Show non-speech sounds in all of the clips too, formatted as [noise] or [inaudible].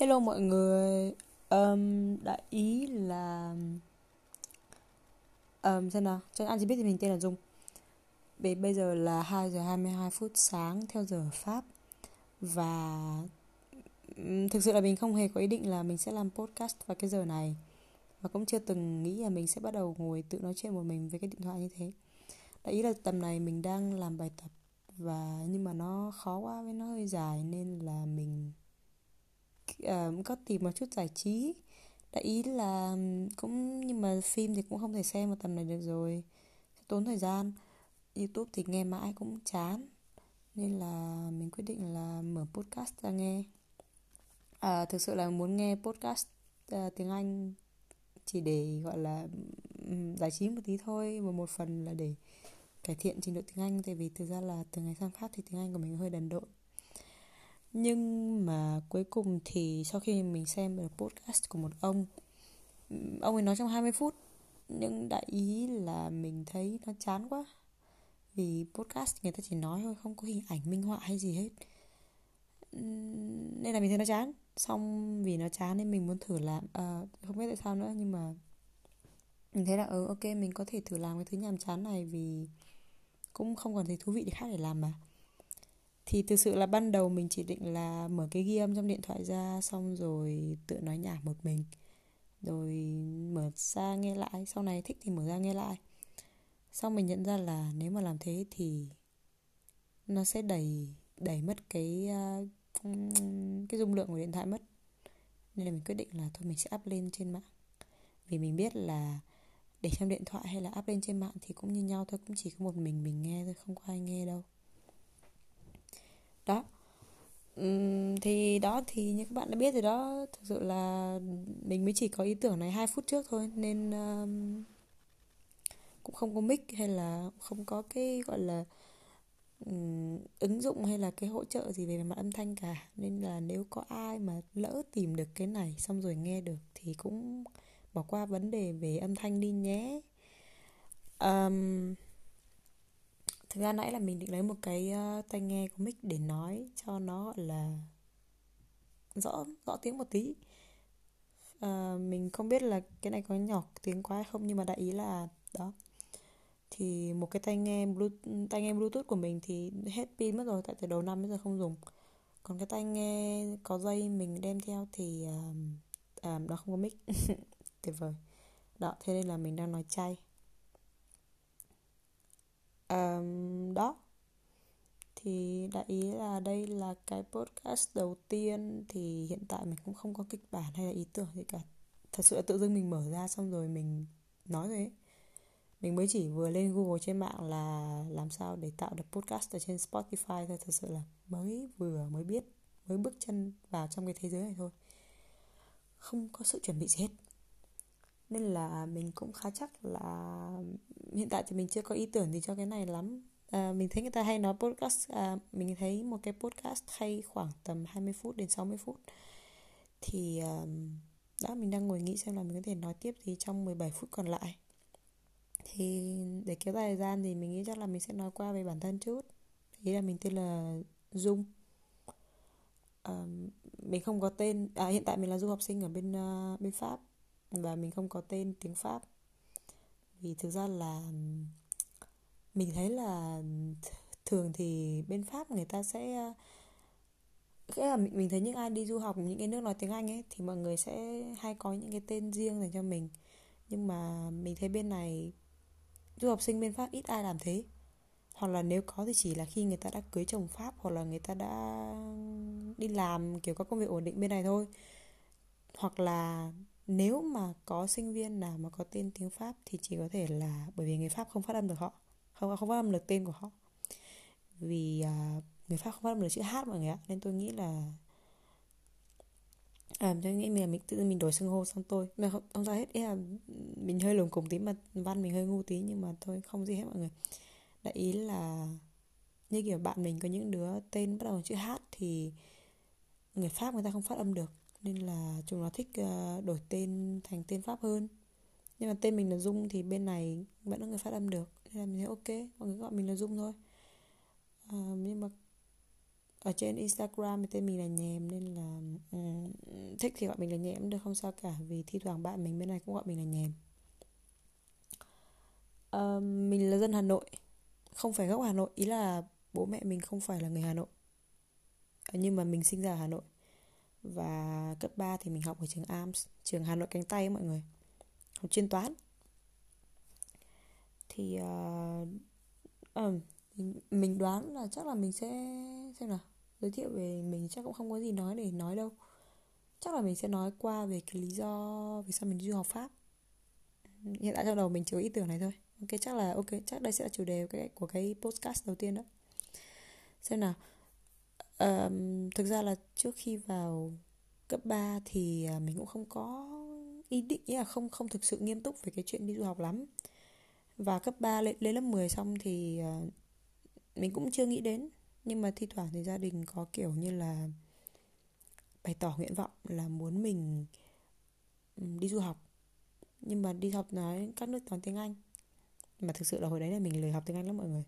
Hello mọi người. Um, Đã ý là um, Xem nào Cho anh chỉ biết thì mình tên là Dung. Bây bây giờ là 2 giờ 22 phút sáng Theo giờ Pháp. Và um, Thực sự là mình không hề có ý định là Mình sẽ làm podcast vào cái giờ này. Và cũng chưa từng nghĩ là mình sẽ bắt đầu ngồi Tự nói chuyện một mình với cái điện thoại như thế. Đại ý là tầm này mình đang làm bài tập Và nhưng mà nó khó quá với nó hơi dài Nên là mình uh, có tìm một chút giải trí. Đại ý là cũng nhưng mà phim thì cũng không thể xem vào tầm này được rồi tốn thời gian. Youtube thì nghe mãi cũng chán nên là mình quyết định là mở podcast ra nghe. À, thực sự là muốn nghe podcast uh, tiếng anh chỉ để gọi là um, giải trí một tí thôi và một phần là để cải thiện trình độ tiếng anh. Tại vì thực ra là từ ngày sang pháp thì tiếng anh của mình hơi đần độn nhưng mà cuối cùng thì sau khi mình xem được podcast của một ông ông ấy nói trong 20 phút nhưng đại ý là mình thấy nó chán quá. Vì podcast người ta chỉ nói thôi không có hình ảnh minh họa hay gì hết. Nên là mình thấy nó chán. Xong vì nó chán nên mình muốn thử làm à, không biết tại sao nữa nhưng mà mình thấy là ừ ok mình có thể thử làm cái thứ nhàm chán này vì cũng không còn thấy thú vị để khác để làm mà thì thực sự là ban đầu mình chỉ định là mở cái ghi âm trong điện thoại ra, xong rồi tự nói nhảm một mình. Rồi mở ra nghe lại, sau này thích thì mở ra nghe lại. Xong mình nhận ra là nếu mà làm thế thì nó sẽ đẩy đẩy mất cái à, cái dung lượng của điện thoại mất. Nên là mình quyết định là thôi mình sẽ up lên trên mạng. Vì mình biết là để trong điện thoại hay là up lên trên mạng thì cũng như nhau thôi, cũng chỉ có một mình mình nghe thôi, không có ai nghe đâu đó. Uhm, thì đó thì như các bạn đã biết rồi đó thực sự là mình mới chỉ có ý tưởng này hai phút trước thôi nên um, cũng không có mic hay là không có cái gọi là um, ứng dụng hay là cái hỗ trợ gì về mặt âm thanh cả. Nên là nếu có ai mà lỡ tìm được cái này xong rồi nghe được thì cũng bỏ qua vấn đề về âm thanh đi nhé. Um, thực ra nãy là mình định lấy một cái uh, tai nghe của mic để nói cho nó gọi là rõ rõ tiếng một tí. À, mình không biết là cái này có nhỏ tiếng quá hay không nhưng mà đại ý là đó. Thì một cái tai nghe bluetooth, tai nghe bluetooth của mình thì hết pin mất rồi tại từ đầu năm bây giờ không dùng. Còn cái tai nghe có dây mình đem theo thì uh, uh, nó không có mic. [laughs] Tuyệt vời. Đó thế nên là mình đang nói chay à, đó. Thì đại ý là đây là cái podcast đầu tiên thì hiện tại mình cũng không có kịch bản hay là ý tưởng gì cả. Thật sự là tự dưng mình mở ra xong rồi mình nói rồi ấy. Mình mới chỉ vừa lên google trên mạng là làm sao để tạo được podcast ở trên spotify thôi. Thật sự là mới vừa mới biết mới bước chân vào trong cái thế giới này thôi. Không có sự chuẩn bị gì hết nên là mình cũng khá chắc là hiện tại thì mình chưa có ý tưởng gì cho cái này lắm. À, mình thấy người ta hay nói podcast à, mình thấy một cái podcast hay khoảng tầm 20 phút đến 60 phút. Thì à, đó mình đang ngồi nghĩ xem là mình có thể nói tiếp gì trong 17 phút còn lại. Thì để kéo dài thời gian thì mình nghĩ chắc là mình sẽ nói qua về bản thân chút. Ý là mình tên là dung. À, mình không có tên à, hiện tại mình là du học sinh ở bên uh, bên pháp và mình không có tên tiếng pháp. Vì thực ra là mình thấy là thường thì bên pháp người ta sẽ nghĩa là mình, mình thấy những ai đi du học những cái nước nói tiếng anh ấy thì mọi người sẽ hay có những cái tên riêng dành cho mình. Nhưng mà mình thấy bên này du học sinh bên pháp ít ai làm thế. Hoặc là nếu có thì chỉ là khi người ta đã cưới chồng pháp hoặc là người ta đã đi làm kiểu có công việc ổn định bên này thôi. Hoặc là nếu mà có sinh viên nào mà có tên tiếng pháp thì chỉ có thể là bởi vì người pháp không phát âm được họ. Không không phát âm được tên của họ. Vì uh, người pháp không phát âm được chữ h mọi người ạ nên tôi nghĩ là à, tôi nghĩ mình là mình tự mình đổi xưng hô xong tôi. Mà không, không sao hết ý là mình hơi lùng cùng tí mà văn mình hơi ngu tí nhưng mà thôi không gì hết mọi người. Đại ý là như kiểu bạn mình có những đứa tên bắt đầu bằng chữ h thì người pháp người ta không phát âm được nên là chúng nó thích ờ, đổi tên thành tên pháp hơn. Nhưng mà tên mình là dung thì bên này vẫn có người phát âm được nên là mình thấy ok mọi người gọi mình là dung thôi. À, nhưng mà ở trên Instagram thì tên mình là nhèm nên là um, thích thì gọi mình là nhèm được không sao cả vì thi thoảng bạn mình bên này cũng gọi mình là nhèm. À, mình là dân Hà Nội không phải gốc Hà Nội ý là bố mẹ mình không phải là người Hà Nội. À, nhưng mà mình sinh ra ở Hà Nội và cấp 3 thì mình học ở trường ARMS trường Hà Nội cánh tay ấy mọi người. Học chuyên toán. Thì uh, uh, mình đoán là chắc là mình sẽ xem nào giới thiệu về mình chắc cũng không có gì nói để nói đâu. Chắc là mình sẽ nói qua về cái lý do vì sao mình đi du học pháp. Hiện tại trong đầu mình chỉ có ý tưởng này thôi. Ok chắc là ok chắc đây sẽ là chủ đề của cái, của cái podcast đầu tiên đó. Xem nào um, thực ra là trước khi vào cấp 3 thì à, mình cũng không có ý định là không không thực sự nghiêm túc về cái chuyện đi du học lắm. Và cấp 3 lên, lên lớp 10 xong thì uh, mình cũng chưa nghĩ đến. Nhưng mà thi thoảng thì gia đình có kiểu như là bày tỏ nguyện vọng là muốn mình đi du học. Nhưng mà đi học nói các nước toàn tiếng Anh. Mà thực sự là hồi đấy là mình lười học tiếng Anh lắm mọi người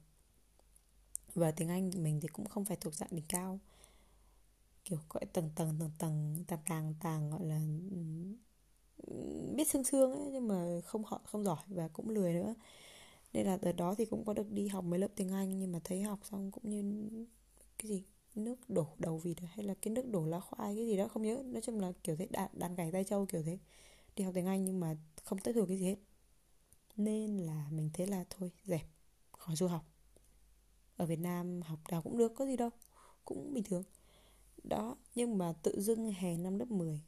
và tiếng Anh mình thì cũng không phải thuộc dạng đỉnh cao. Kiểu gọi tầng tầng tầng tầng tàng tàng tàng gọi là biết sương sương ấy nhưng mà không họ không giỏi và cũng lười nữa. Nên là đợt đó thì cũng có được đi học mấy lớp tiếng Anh nhưng mà thấy học xong cũng như cái gì nước đổ đầu vịt à, hay là cái nước đổ lá khoai cái gì đó không nhớ. Nói chung là kiểu thế đàn, đàn gảy tay trâu kiểu thế đi học tiếng Anh nhưng mà không tới thừa cái gì hết. Nên là mình thấy là thôi dẹp khỏi du học ở Việt Nam học đào cũng được có gì đâu cũng bình thường. Đó nhưng mà tự dưng hè năm lớp 10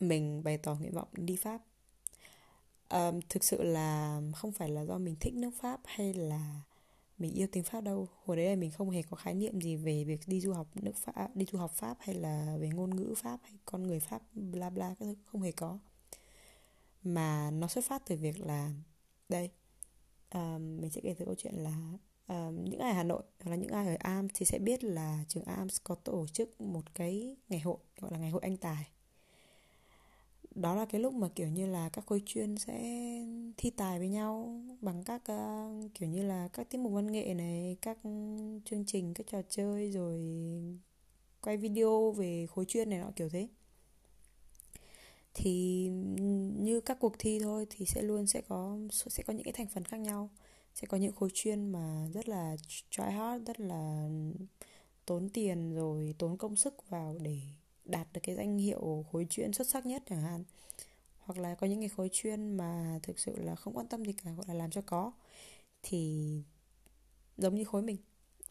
mình bày tỏ nguyện vọng đi Pháp. Um, thực sự là không phải là do mình thích nước Pháp hay là mình yêu tiếng Pháp đâu. Hồi đấy là mình không hề có khái niệm gì về việc đi du học nước Pháp à, đi du học Pháp hay là về ngôn ngữ Pháp hay con người Pháp bla bla các thứ không hề có. Mà nó xuất phát từ việc là đây um, mình sẽ kể từ câu chuyện là những ai ở Hà Nội hoặc là những ai ở AM thì sẽ biết là trường AM có tổ chức một cái ngày hội gọi là ngày hội anh tài. Đó là cái lúc mà kiểu như là các khối chuyên sẽ thi tài với nhau bằng các uh, kiểu như là các tiết mục văn nghệ này các chương trình các trò chơi rồi quay video về khối chuyên này nọ kiểu thế. Thì như các cuộc thi thôi thì sẽ luôn sẽ có sẽ có những cái thành phần khác nhau sẽ có những khối chuyên mà rất là try hard, rất là tốn tiền rồi tốn công sức vào để đạt được cái danh hiệu khối chuyên xuất sắc nhất chẳng hạn. Hoặc là có những cái khối chuyên mà thực sự là không quan tâm gì cả, gọi là làm cho có. Thì giống như khối mình,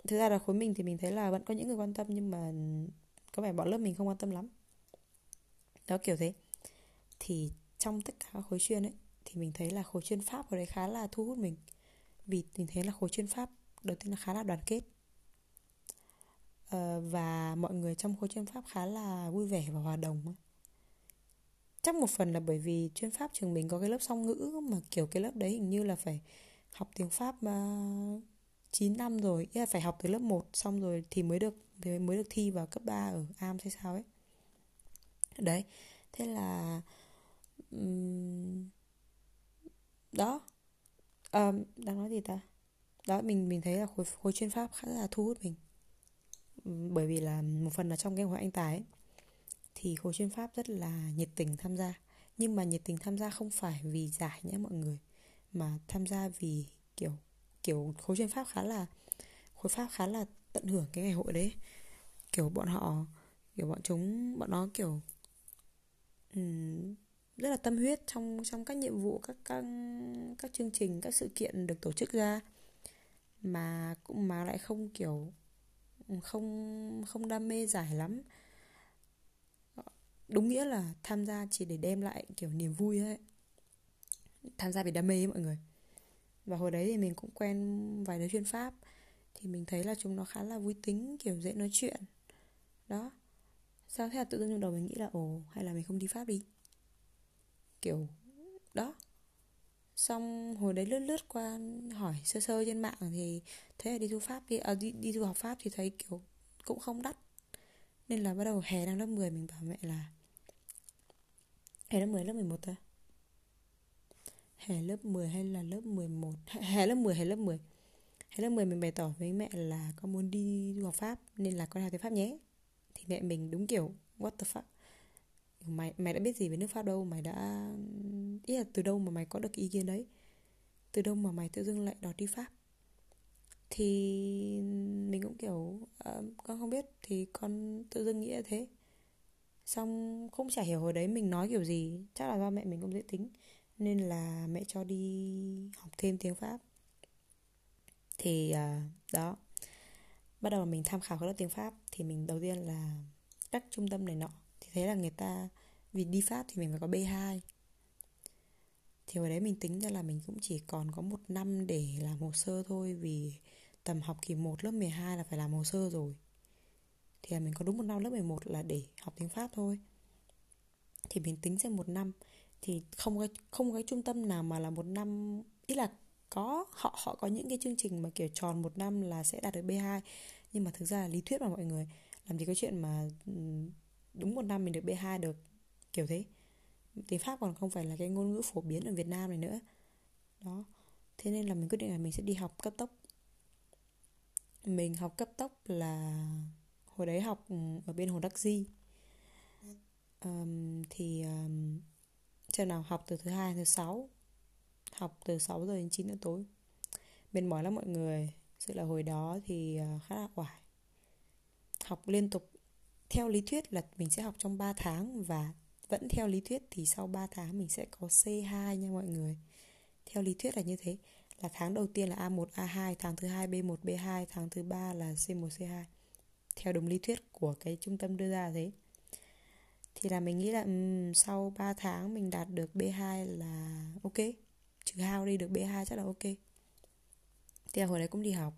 thực ra là khối mình thì mình thấy là vẫn có những người quan tâm nhưng mà có vẻ bọn lớp mình không quan tâm lắm. Đó, kiểu thế. Thì trong tất cả các khối chuyên ấy, thì mình thấy là khối chuyên pháp ở đấy khá là thu hút mình vì tình thế là khối chuyên pháp đầu tiên là khá là đoàn kết. Ờ, và mọi người trong khối chuyên pháp khá là vui vẻ và hòa đồng chắc một phần là bởi vì chuyên pháp trường mình có cái lớp song ngữ mà kiểu cái lớp đấy hình như là phải học tiếng pháp ờ, uh, 9 năm rồi ý là phải học từ lớp 1 xong rồi thì mới được thì mới được thi vào cấp 3 ở AM hay sao ấy. Đấy thế là um, đó um, đang nói gì ta? Đó mình mình thấy là khối khối chuyên pháp khá là thu hút mình. Bởi vì là một phần là trong cái hội anh tài ấy, thì khối chuyên pháp rất là nhiệt tình tham gia. Nhưng mà nhiệt tình tham gia không phải vì giải nhé mọi người mà tham gia vì kiểu kiểu khối chuyên pháp khá là khối pháp khá là tận hưởng cái ngày hội đấy. Kiểu bọn họ kiểu bọn chúng bọn nó kiểu um, rất là tâm huyết trong trong các nhiệm vụ, các các các chương trình, các sự kiện được tổ chức ra. Mà cũng, mà lại không kiểu, không không đam mê giải lắm. Đúng nghĩa là tham gia chỉ để đem lại kiểu niềm vui ấy. Tham gia vì đam mê ấy, mọi người. Và hồi đấy thì mình cũng quen vài đứa chuyên pháp. Thì mình thấy là chúng nó khá là vui tính, kiểu dễ nói chuyện. Đó. Sao thế là tự dưng trong đầu mình nghĩ là, ồ, hay là mình không đi pháp đi kiểu đó. Xong hồi đấy lướt lướt qua hỏi sơ sơ trên mạng thì thế là đi du pháp đi à, đi, đi du học pháp thì thấy kiểu cũng không đắt. Nên là bắt đầu hè năm lớp 10 mình bảo mẹ là hè lớp 10 lớp 11 thôi. Hè lớp 10 hay là lớp 11 hè lớp 10 hay lớp 10 hè lớp 10 mình bày tỏ với mẹ là con muốn đi du học Pháp Nên là con học tiếng Pháp nhé. Thì mẹ mình đúng kiểu what the fuck? Mày, mày đã biết gì về nước Pháp đâu? Mày đã... Ý là từ đâu mà mày có được ý kiến đấy? Từ đâu mà mày tự dưng lại đòi đi Pháp? Thì mình cũng kiểu uh, Con không biết Thì con tự dưng nghĩ là thế. Xong không chả hiểu hồi đấy mình nói kiểu gì. Chắc là do mẹ mình cũng dễ tính Nên là mẹ cho đi học thêm tiếng Pháp. Thì uh, đó. Bắt đầu mình tham khảo các lớp tiếng Pháp Thì mình đầu tiên là các trung tâm này nọ thế là người ta, Vì đi Pháp thì mình phải có B2 Thì hồi đấy mình tính ra là mình cũng chỉ còn có một năm để làm hồ sơ thôi, Vì tầm học kỳ 1 lớp 12 là phải làm hồ sơ rồi. Thì là mình có đúng một năm lớp 11 là để học tiếng Pháp thôi. Thì mình tính xem một năm. Thì không có không có trung tâm nào mà là một năm, ý là có, họ họ có những cái chương trình mà kiểu tròn một năm là sẽ đạt được B2 nhưng mà thực ra là lý thuyết mà mọi người, làm gì có chuyện mà đúng một năm mình được B2 được kiểu thế. Tiếng Pháp còn không phải là cái ngôn ngữ phổ biến ở Việt Nam này nữa. Đó. Thế nên là mình quyết định là mình sẽ đi học cấp tốc. Mình học cấp tốc là hồi đấy học ừ, ở bên hồ đắc di. Um, thì um, xem nào học từ thứ hai thứ sáu. Học từ 6 giờ đến 9 giờ tối. Mệt mỏi lắm mọi người. Sự là hồi đó thì ờ, khá là oải. Học liên tục theo lý thuyết là mình sẽ học trong 3 tháng và vẫn theo lý thuyết thì sau 3 tháng mình sẽ có C2 nha mọi người. Theo lý thuyết là như thế, là tháng đầu tiên là A1, A2, tháng thứ hai B1, B2, tháng thứ ba là C1, C2 theo đúng lý thuyết của cái trung tâm đưa ra thế. Thì là mình nghĩ là um, sau 3 tháng mình đạt được B2 là ok. Trừ hao đi được B2 chắc là ok. Thì là hồi đấy cũng đi học.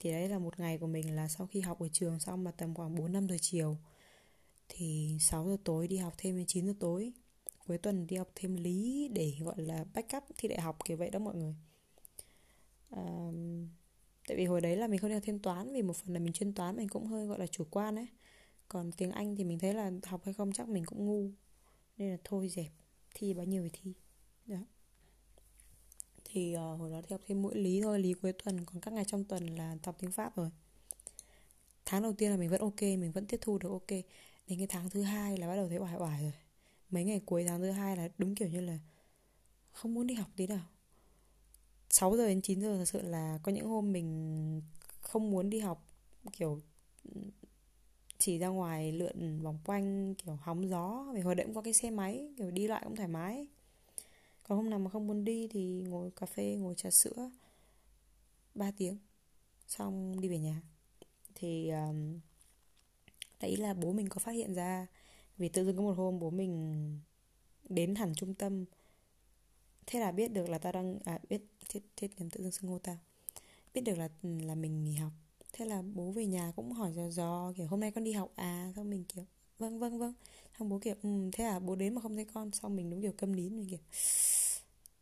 Thì đấy là một ngày của mình là sau khi học ở trường xong mà tầm khoảng 4 5 giờ chiều thì 6 giờ tối đi học thêm đến 9 giờ tối. Cuối tuần đi học thêm lý để gọi là backup thi đại học kiểu vậy đó mọi người. À, tại vì hồi đấy là mình không đi học thêm toán vì một phần là mình chuyên toán mình cũng hơi gọi là chủ quan ấy. Còn tiếng anh thì mình thấy là học hay không chắc mình cũng ngu. Nên là thôi dẹp thi bao nhiêu thì thi. Đó. Thì uh, hồi đó thì học thêm mỗi lý thôi lý cuối tuần còn các ngày trong tuần là học tiếng pháp rồi. Tháng đầu tiên là mình vẫn ok mình vẫn tiếp thu được ok đến cái tháng thứ hai là bắt đầu thấy oải oải rồi. Mấy ngày cuối tháng thứ hai là đúng kiểu như là không muốn đi học tí nào. 6 giờ đến 9 giờ thật sự là có những hôm mình không muốn đi học kiểu chỉ ra ngoài lượn vòng quanh kiểu hóng gió. Vì hồi đấy cũng có cái xe máy kiểu đi lại cũng thoải mái. Còn hôm nào mà không muốn đi thì ngồi cà phê ngồi trà sữa 3 tiếng xong đi về nhà. Thì um, đấy là bố mình có phát hiện ra. Vì tự dưng có một hôm bố mình đến hẳn trung tâm. Thế là biết được là tao đang à biết, chết chết nhầm tự dưng xưng hô tao. Biết được là là mình nghỉ học. Thế là bố về nhà cũng hỏi dò dò, kiểu, hôm nay con đi học à? Xong mình kiểu vâng vâng vâng. Xong bố kiểu ừ thế à? Bố đến mà không thấy con. Xong mình đúng kiểu câm nín, mình kiểu,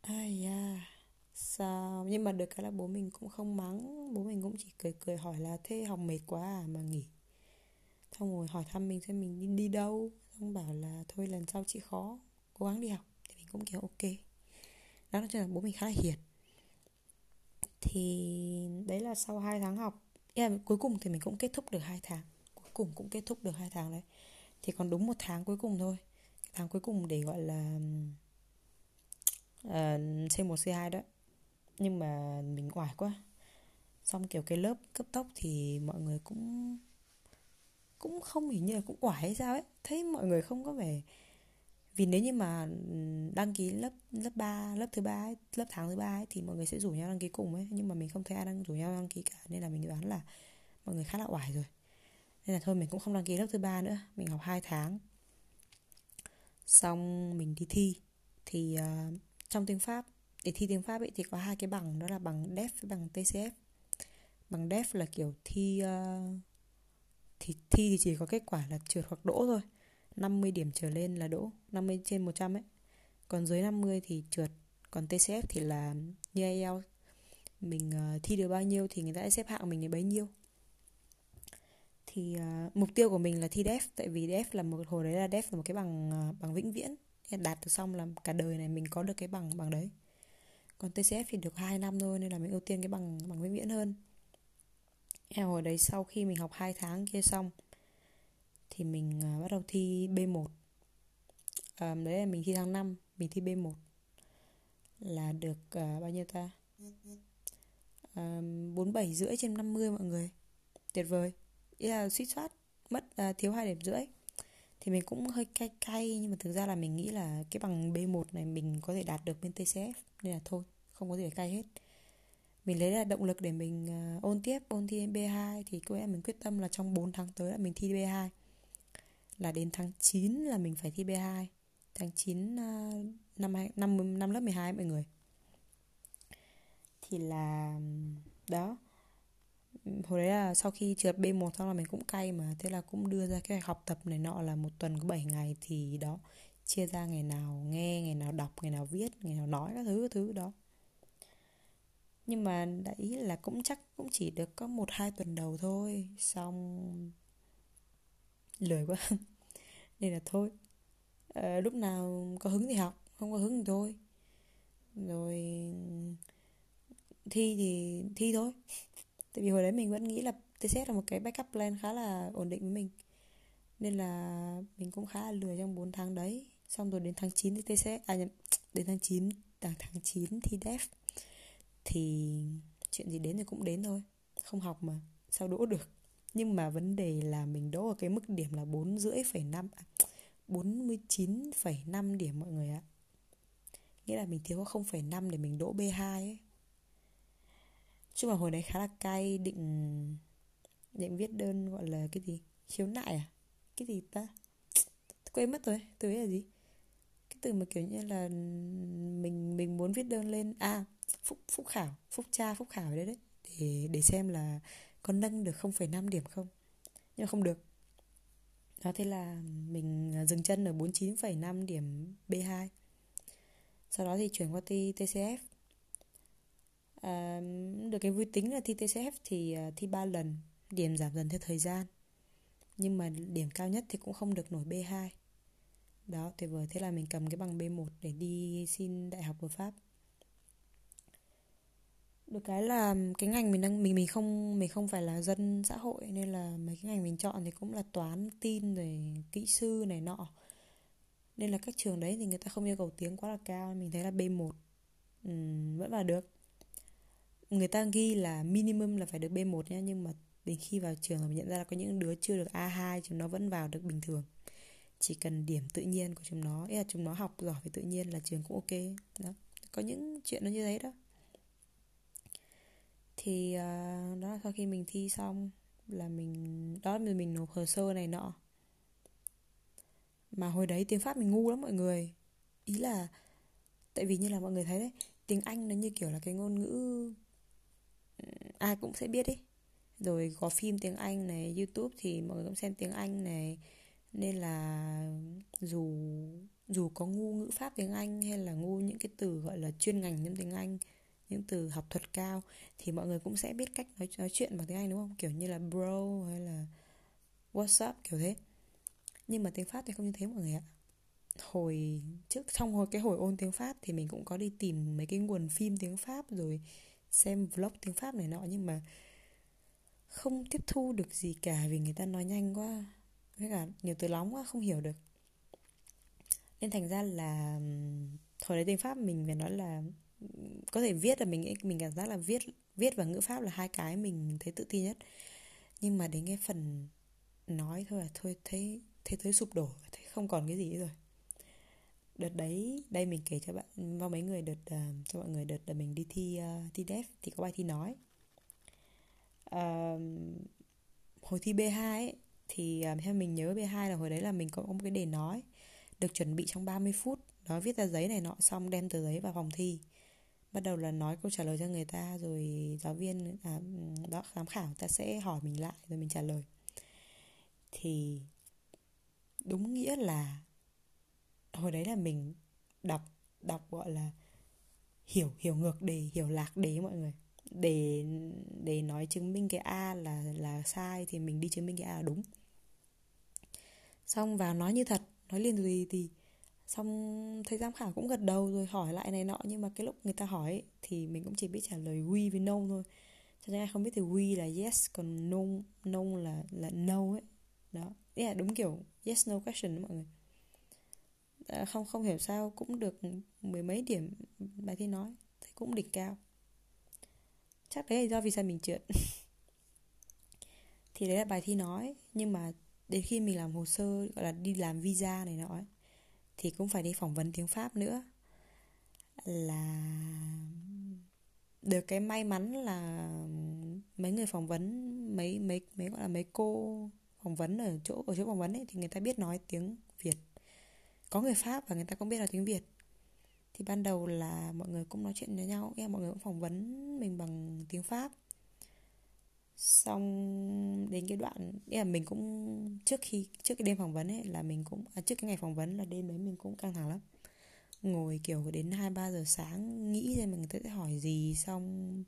ai da, sao? Nhưng mà được cái là bố mình cũng không mắng. Bố mình cũng chỉ cười cười hỏi là, thế học mệt quá à mà nghỉ? Xong rồi hỏi thăm mình xem mình đi, đi đâu. Xong bảo là thôi lần sau chị khó cố gắng đi học. Thì mình cũng kiểu ok. Đó là cho là bố mình khá là hiền. Thì đấy là sau 2 tháng học. Yeah, cuối cùng thì mình cũng kết thúc được hai tháng. Cuối cùng cũng kết thúc được hai tháng đấy. Thì còn đúng một tháng cuối cùng thôi. Tháng cuối cùng để gọi là uh, C1 C2 đó. Nhưng mà mình oải quá. Xong kiểu cái lớp cấp tốc thì mọi người cũng cũng không hình như là cũng oải hay sao ấy. Thấy mọi người không có vẻ vì nếu như mà đăng ký lớp lớp 3, lớp thứ ba lớp tháng thứ ba ấy, thì mọi người sẽ rủ nhau đăng ký cùng ấy. Nhưng mà mình không thấy ai đang rủ nhau đăng ký cả nên là mình đoán là mọi người khá là oải rồi. Nên là thôi mình cũng không đăng ký lớp thứ ba nữa mình học 2 tháng. Xong mình đi thi. Thì uh, trong tiếng pháp để thi tiếng pháp ấy thì có hai cái bằng đó là bằng DEF với bằng TCF bằng DEF là kiểu thi uh, thì thi thì chỉ có kết quả là trượt hoặc đỗ thôi. 50 điểm trở lên là đỗ 50 trên 100 ấy. Còn dưới 50 thì trượt còn TCF thì là như IELTS mình uh, thi được bao nhiêu thì người ta sẽ xếp hạng mình đến bấy nhiêu. Thì uh, mục tiêu của mình là thi DEF tại vì DEF là một hồi đấy là DEF là một cái bằng uh, bằng vĩnh viễn. Đạt được xong là cả đời này mình có được cái bằng bằng đấy. Còn TCF thì được 2 năm thôi nên là mình ưu tiên cái bằng bằng vĩnh viễn hơn hồi đấy sau khi mình học 2 tháng kia xong thì mình uh, bắt đầu thi B1 à, đấy là mình thi tháng 5 mình thi B1 là được uh, bao nhiêu ta? À, bốn bảy rưỡi trên 50 mọi người. Tuyệt vời. Ý là suýt soát mất uh, thiếu hai điểm rưỡi. Thì mình cũng hơi cay cay nhưng mà thực ra là mình nghĩ là cái bằng B1 này mình có thể đạt được bên TCF nên là thôi không có gì phải cay hết mình lấy là động lực để mình uh, ôn tiếp ôn thi B2 thì cô em mình quyết tâm là trong 4 tháng tới là mình thi B2 là đến tháng 9 là mình phải thi B2 tháng 9 uh, ờ, năm năm năm lớp 12 mọi người. Thì là đó. Hồi đấy là sau khi trượt B1 xong là mình cũng cay mà thế là cũng đưa ra cái học tập này nọ là một tuần có 7 ngày thì đó chia ra ngày nào nghe ngày nào đọc ngày nào viết ngày nào nói các thứ các thứ đó nhưng mà đấy là cũng chắc cũng chỉ được có một hai tuần đầu thôi. Xong lười quá. [laughs] Nên là thôi. À, lúc nào có hứng thì học không có hứng thì thôi. Rồi thi thì thi thôi. [laughs] Tại vì hồi đấy mình vẫn nghĩ là TCS là một cái backup plan khá là ổn định với mình. Nên là mình cũng khá là lười trong 4 tháng đấy. Xong rồi đến tháng 9 thì TCS à nhầm, [tsk] đến tháng 9 à, tháng tháng 9 thi DEF thì chuyện gì đến thì cũng đến thôi. Không học mà, sao đỗ được? Nhưng mà vấn đề là mình đỗ ở cái mức điểm là bốn rưỡi phẩy năm à, bốn mươi chín phẩy năm điểm mọi người ạ. Nghĩa là mình thiếu có không phẩy năm để mình đỗ B2 ấy. Chứ mà hồi đấy khá là cay, định định viết đơn gọi là cái gì? Khiếu nại à? Cái gì ta? Quên mất rồi, từ ấy là gì? Cái từ mà kiểu như là mình mình muốn viết đơn lên à phúc phúc khảo phúc tra phúc khảo đấy đấy. Để để xem là có nâng được 0,5 điểm không. Nhưng mà không được. Đó thế là mình à, dừng chân ở 49,5 điểm B2 sau đó thì chuyển qua thi TCF à, được cái vui tính là à, thi TCF thì thi 3 lần điểm giảm dần theo thời gian. Nhưng mà điểm cao nhất thì cũng không được nổi B2 đó tuyệt vời. Thế là mình cầm cái bằng B1 để đi xin đại học ở Pháp được cái là cái ngành mình đang mình mình không mình không phải là dân xã hội nên là mấy cái ngành mình chọn thì cũng là toán tin rồi kỹ sư này nọ. Nên là các trường đấy thì người ta không yêu cầu tiếng quá là cao mình thấy là B1 um, vẫn vào được. Người ta ghi là minimum là phải được B1 nhá nhưng mà đến khi vào trường mình nhận ra là có những đứa chưa được A2 chúng nó vẫn vào được bình thường. Chỉ cần điểm tự nhiên của chúng nó ý là chúng nó học giỏi về tự nhiên là trường cũng ok đó. Có những chuyện nó như thế đó thì uh, đó là sau khi mình thi xong là mình đó là mình nộp hồ sơ này nọ. Mà hồi đấy tiếng pháp mình ngu lắm mọi người. Ý là tại vì như là mọi người thấy đấy tiếng anh nó như kiểu là cái ngôn ngữ ừ, ai cũng sẽ biết ấy. Rồi có phim tiếng anh này youtube thì mọi người cũng xem tiếng anh này. Nên là dù dù có ngu ngữ pháp tiếng anh hay là ngu những cái từ gọi là chuyên ngành trong tiếng anh những từ học thuật cao thì mọi người cũng sẽ biết cách nói nói chuyện bằng tiếng Anh, đúng không? Kiểu như là bro hay là what's up, kiểu thế. Nhưng mà tiếng Pháp thì không như thế, mọi người ạ. Hồi trước, trong hồi, cái hồi ôn tiếng Pháp thì mình cũng có đi tìm mấy cái nguồn phim tiếng Pháp rồi xem vlog tiếng Pháp này nọ, nhưng mà không tiếp thu được gì cả vì người ta nói nhanh quá với cả nhiều từ lóng quá, không hiểu được nên thành ra là hồi đấy tiếng pháp mình phải nói là có thể viết là mình mình cảm giác là viết viết và ngữ pháp là hai cái mình thấy tự tin nhất. Nhưng mà đến cái phần nói thôi là thôi thấy thấy thấy sụp đổ thấy không còn cái gì rồi. Đợt đấy đây mình kể cho bạn vào mấy người đợt uh, cho mọi người đợt là mình đi thi uh, thi def thì có bài thi nói. Uh, hồi thi B2 ấy, thì uh, theo mình nhớ B2 là hồi đấy là mình có một cái đề nói được chuẩn bị trong 30 phút. Nói viết ra giấy này nọ xong đem tờ giấy vào phòng thi bắt đầu là nói câu trả lời cho người ta rồi giáo viên à, đó giám khảo ta sẽ hỏi mình lại rồi mình trả lời. Thì đúng nghĩa là hồi đấy là mình đọc đọc gọi là hiểu hiểu ngược đề hiểu lạc đề mọi người. Để để nói chứng minh cái a là là sai thì mình đi chứng minh cái a là đúng. Xong vào nói như thật nói liền gì thì xong thầy giám khảo cũng gật đầu rồi hỏi lại này nọ nhưng mà cái lúc người ta hỏi ấy, thì mình cũng chỉ biết trả lời we với no thôi. Cho nên ai không biết thì we là yes còn no no là là no ấy. Đó. Yeah, đúng kiểu yes no question đó mọi người. À, không không hiểu sao cũng được mười mấy điểm bài thi nói thì cũng đỉnh cao. Chắc đấy là do vì sao mình trượt. [laughs] Thì đấy là bài thi nói nhưng mà đến khi mình làm hồ sơ gọi là đi làm visa này nọ ấy, thì cũng phải đi phỏng vấn tiếng pháp nữa. Là được cái may mắn là mấy người phỏng vấn, mấy mấy mấy gọi là mấy cô phỏng vấn ở chỗ ở chỗ phỏng vấn ấy, thì người ta biết nói tiếng Việt. Có người Pháp và người ta cũng biết nói tiếng Việt. Thì ban đầu là mọi người cũng nói chuyện với nhau em mọi người cũng phỏng vấn mình bằng tiếng Pháp xong đến cái đoạn ý là mình cũng trước khi trước cái đêm phỏng vấn ấy là mình cũng à, trước cái ngày phỏng vấn là đêm đấy mình cũng căng thẳng lắm. Ngồi kiểu đến hai ba giờ sáng nghĩ xem mình sẽ hỏi gì xong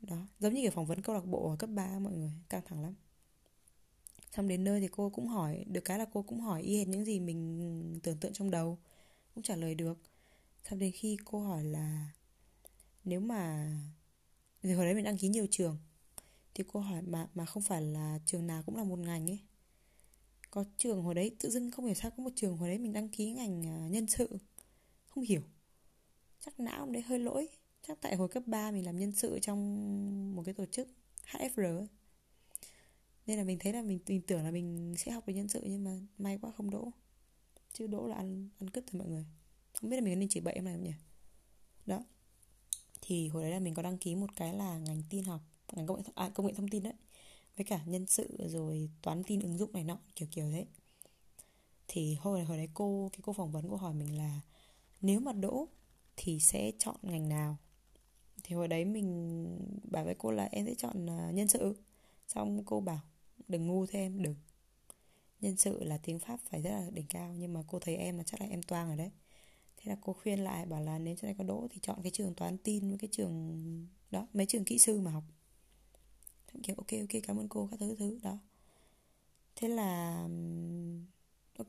đó. Giống như kiểu phỏng vấn câu lạc bộ ở cấp 3 mọi người căng thẳng lắm. Xong đến nơi thì cô cũng hỏi được cái là cô cũng hỏi y hệt những gì mình tưởng tượng trong đầu cũng trả lời được. Xong đến khi cô hỏi là nếu mà rồi hồi đấy mình đăng ký nhiều trường thì cô hỏi mà mà không phải là trường nào cũng là một ngành ấy. Có trường hồi đấy tự dưng không hiểu sao có một trường hồi đấy mình đăng ký ngành à, nhân sự. Không hiểu. Chắc não đấy hơi lỗi. Chắc tại hồi cấp 3 mình làm nhân sự trong một cái tổ chức HFR ấy. nên là mình thấy là mình, mình tưởng là mình sẽ học về nhân sự nhưng mà may quá không đỗ. Chứ đỗ là ăn ăn cướp rồi mọi người. Không biết là mình nên chỉ bậy em này không nhỉ? Đó. Thì hồi đấy là mình có đăng ký một cái là ngành tin học ngành công nghệ à, công nghệ thông tin đấy. Với cả nhân sự rồi toán tin ứng dụng này nọ kiểu kiểu thế thì hồi hồi đấy cô cái cô phỏng vấn cô hỏi mình là nếu mà đỗ thì sẽ chọn ngành nào? Thì hồi đấy mình bảo với cô là em sẽ chọn à, nhân sự. Xong cô bảo đừng ngu thêm đừng nhân sự là tiếng pháp phải rất là đỉnh cao nhưng mà cô thấy em là chắc là em toang rồi đấy. Thế là cô khuyên lại bảo là nếu cho này có đỗ thì chọn cái trường toán tin với cái trường đó mấy trường kỹ sư mà học kiểu ok ok, cảm ơn cô các thứ thứ, đó. Thế là ok.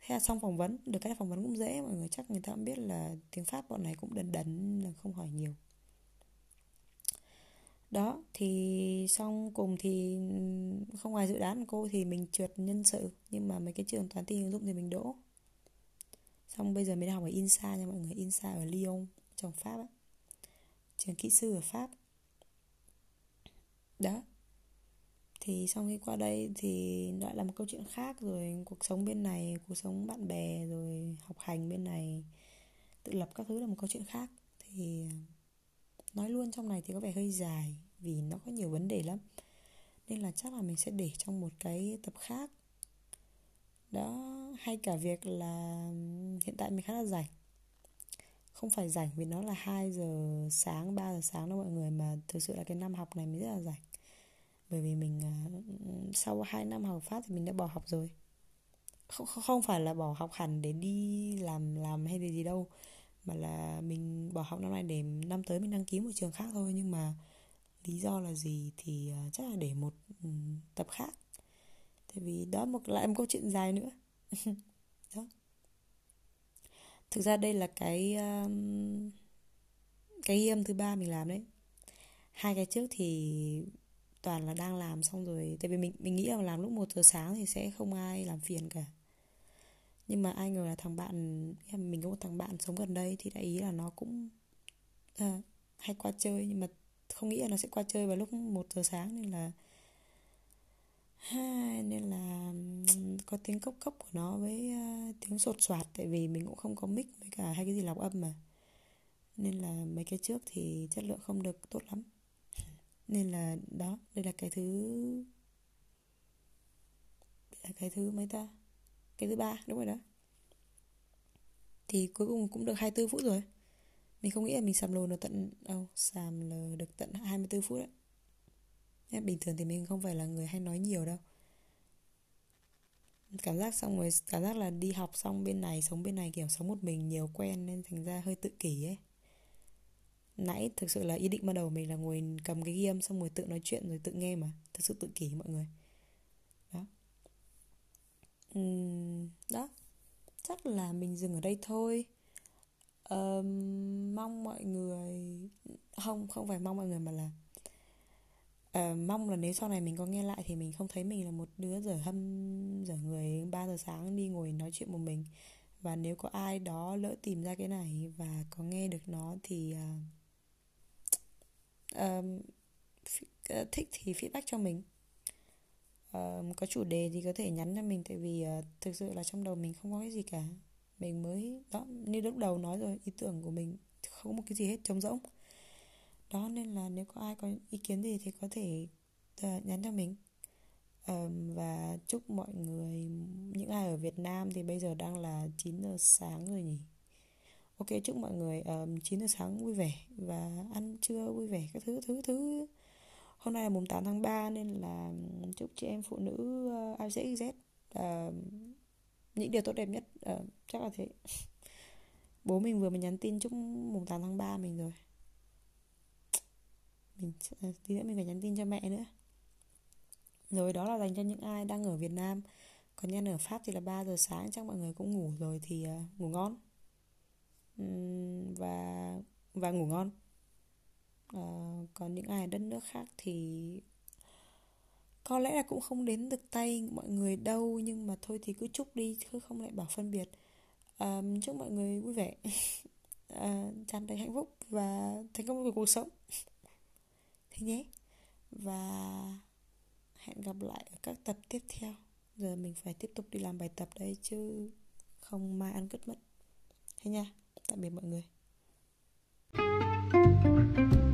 Thế là xong phỏng vấn, được cái phỏng vấn cũng dễ, mọi người chắc người ta cũng biết là tiếng pháp bọn này cũng đần đần là không hỏi nhiều. Đó, thì xong cùng thì không ngoài dự đoán của cô thì mình trượt nhân sự, nhưng mà mấy cái trường toán tin ứng dụng thì mình đỗ. Xong bây giờ mình đang học ở INSA nha mọi người, INSA ở Lyon, trong Pháp á. Trường kỹ sư ở Pháp đó. Thì sau khi qua đây thì lại là một câu chuyện khác rồi cuộc sống bên này, cuộc sống bạn bè rồi học hành bên này, tự lập các thứ là một câu chuyện khác. Thì à, nói luôn trong này thì có vẻ hơi dài vì nó có nhiều vấn đề lắm. Nên là chắc là mình sẽ để trong một cái tập khác. Đó, hay cả việc là hiện tại mình khá là rảnh không phải rảnh vì nó là 2 giờ sáng 3 giờ sáng đâu mọi người, mà thực sự là cái năm học này mình rất là rảnh. Bởi vì mình à, ừ, sau 2 năm học phát thì mình đã bỏ học rồi. Không không phải là bỏ học hẳn để đi làm làm hay là gì đâu, mà là mình bỏ học năm nay để năm tới mình đăng ký một trường khác thôi. Nhưng mà lý do là gì thì à, chắc là để một ừ, tập khác. Tại vì đó một, lại một câu chuyện dài nữa. [laughs] Đó thực ra đây là cái um, cái ghi âm thứ ba mình làm đấy. Hai cái trước thì toàn là đang làm xong rồi tại vì mình mình nghĩ là làm lúc 1 giờ sáng thì sẽ không ai làm phiền cả. Nhưng mà ai ngờ là thằng bạn mình có một thằng bạn sống gần đây thì đại ý là nó cũng à, hay qua chơi nhưng mà không nghĩ là nó sẽ qua chơi vào lúc 1 giờ sáng nên là nên là có tiếng cốc cốc của nó với uh, tiếng sột soạt tại vì mình cũng không có mic với cả hai cái gì lọc âm mà. Nên là mấy cái trước thì chất lượng không được tốt lắm. Nên là đó đây là cái thứ đây là cái thứ mấy ta? Cái thứ ba đúng rồi đó. Thì cuối cùng cũng được 24 phút rồi. Mình không nghĩ là mình sàm lồ được tận đâu oh, sàm lờ được tận 24 phút đấy bình thường thì mình không phải là người hay nói nhiều đâu. Cảm giác xong rồi cảm giác là đi học xong bên này sống bên này kiểu sống một mình nhiều quen nên thành ra hơi tự kỷ ấy. Nãy thực sự là ý định ban đầu mình là ngồi cầm cái ghi âm xong rồi tự nói chuyện rồi tự nghe mà. Thực sự tự kỷ mọi người. Đó. Uhm, đó. Chắc là mình dừng ở đây thôi. Um, mong mọi người không không phải mong mọi người mà là uh, mong là nếu sau này mình có nghe lại thì mình không thấy mình là một đứa dở hâm dở người 3 giờ sáng đi ngồi nói chuyện một mình. Và nếu có ai đó lỡ tìm ra cái này và có nghe được nó thì uh, um, thích thì feedback cho mình. Uh, có chủ đề thì có thể nhắn cho mình tại vì uh, thực sự là trong đầu mình không có cái gì cả. Mình mới đó như lúc đầu nói rồi ý tưởng của mình không có một cái gì hết trống rỗng đó nên là nếu có ai có ý kiến gì thì có thể ờ, nhắn cho mình. Um, và chúc mọi người những ai ở Việt Nam thì bây giờ đang là 9 giờ sáng rồi nhỉ? Ok chúc mọi người um, 9 giờ sáng vui vẻ và ăn trưa vui vẻ các thứ thứ thứ. Hôm nay là mùng 8 tháng 3 nên là chúc chị em phụ nữ uh, ICXZ uh, những điều tốt đẹp nhất uh, chắc là thế. [laughs] Bố mình vừa mới nhắn tin chúc mùng 8 tháng 3 mình rồi mình ờ, tí nữa mình phải nhắn tin cho mẹ nữa. Rồi đó là dành cho những ai đang ở Việt Nam. Còn nhân ở Pháp thì là 3 giờ sáng chắc mọi người cũng ngủ rồi thì uh, ngủ ngon. Uhm, và và ngủ ngon. Uh, còn những ai ở đất nước khác thì có lẽ là cũng không đến được tay mọi người đâu nhưng mà thôi thì cứ chúc đi chứ không lại bảo phân biệt. Um, chúc mọi người vui vẻ. Uh, tràn đầy hạnh phúc và thành công với cuộc sống nhé. Và hẹn gặp lại ở các tập tiếp theo. Giờ mình phải tiếp tục đi làm bài tập đây chứ không mai ăn cứt mất thế nha. Tạm biệt mọi người. thank you